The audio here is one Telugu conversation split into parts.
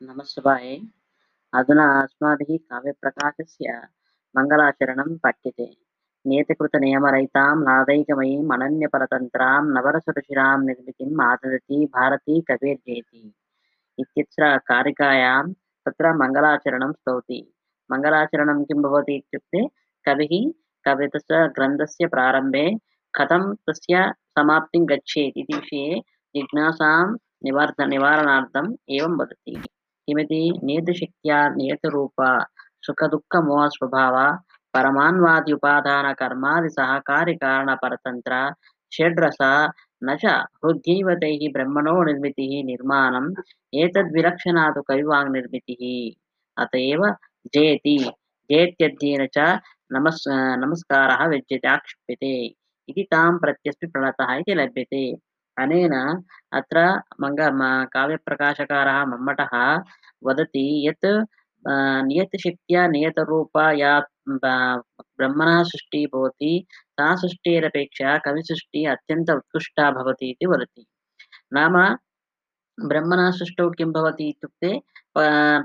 నమశివాయ అధునా అస్మాభిः కావ్యప్రకాశస్య మంగళాచరణం పఠ్యతే నేతకృత నియతికృతనియమరహితాం నాదైకమయీం అనన్యపరతంత్రాం నవరసరుచిరాం నిర్మితి ఆదదతి భారతీ కవిర్జేతి ఇత్యత్ర కారికాయాం తత్ర మంగళాచరణం స్తౌతి మంగళాచరణం కిం భవతి ఇత్యుక్తే కవి కవిత గ్రంథస్య ప్రారంభే కథం తస్య సమాప్తిం గచ్చేది ఇది విషయే జిజ్ఞాసాం నివార్ధ నివారణార్థం ఏం వదతి ఇమిది నియతిశక్త్యా నియతిరూప సుఖదుఃఖమోహ స్వభావ పరమాన్వాది ఉపాదాన కర్మాది సహకారి కారణ పరతంత్ర షడ్రస నచ హృద్యైవతై బ్రహ్మణో నిర్మితి నిర్మాణం ఏతద్విలక్షణాదు కవివాంగ్ నిర్మితి అత ఏవ జయతి జయత్యధ్యేన చ నమస్ నమస్కార విద్యతే ఆక్షిప్యతే ఇది తాం ప్రత్యస్మి ప్రణత ఇది లభ్యతే अनेन अत्र मङ्ग म- काव्यप्रकाशकारः मम्मटः वदति यत् नियतशक्त्या नियतरूपा या ब्रह्मणः सृष्टिः भवति, सा सृष्टिरपेक्षया कविसृष्टिः अत्यन्त उत्कृष्टा भवति इति वदति। नाम ब्रह्मणः सृष्टौ किं भवति इत्युक्ते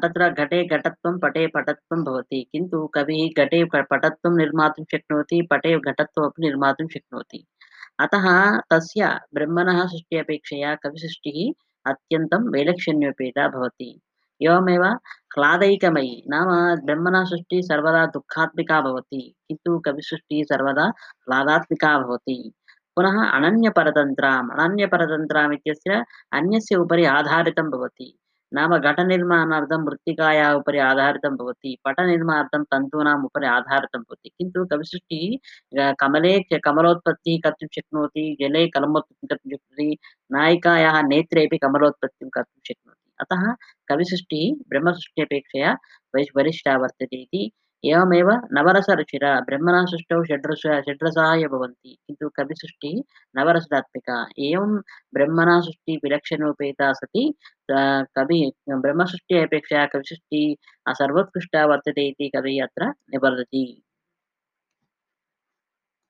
तत्र घटे घटत्वं, पटे पटत्वं भवति, किन्तु कविः घटे पटत्वं निर्मातुं शक्नोति, पटे घटत्वमपि निर्मातुं शक्नोति। अतः तस्य ब्रह्मणः सृष्टिः अपेक्षया कविसृष्टिः अत्यन्तं वैलक्षण्योपेता भवति। एवमेव ह्लादैकमयी नाम ब्रह्मणः सृष्टिः सर्वदा दुःखात्मिका भवति, किन्तु कविसृष्टिः सर्वदा ह्लादात्मिका भवति। पुनः अनन्यपरतन्त्राम् अनन्यपरतन्त्राम् इत्यस्य अन्यस्य उपरि आधारितं भवति। नाम घटनिर्माणार्थं मृत्तिकायाः उपरि आधारितं भवति पटनिर्माणार्थं तन्तूनाम् उपरि आधारितं भवति किन्तु कविसृष्टिः अ, कमले च कमलोत्पत्तिः कर्तुं शक्नोति जले कलमोत्पत्तिं कर्तुं शक्नोति नायिकायाः नेत्रेपि कमलोत्पत्तिं कर्तुं शक्नोति अतः कविसृष्टिः ब्रह्मसृष्ट्यपेक्षया वै वरिष्ठा वर्तते इति एवमेव नवरसरुचिरा ब्रह्मणः सृष्टौ षड्रस षड्रसाः एव भवन्ति किन्तु कविसृष्टिः नवरसात्मिका एवं ब्रह्मणः सृष्टिः विलक्षणोपेता सति अ, कवि ब्रह्मसृष्टिः अपेक्षया कविसृष्टिः सर्वोत्कृष्टा वर्तते इति कविः अत्र निवर्तति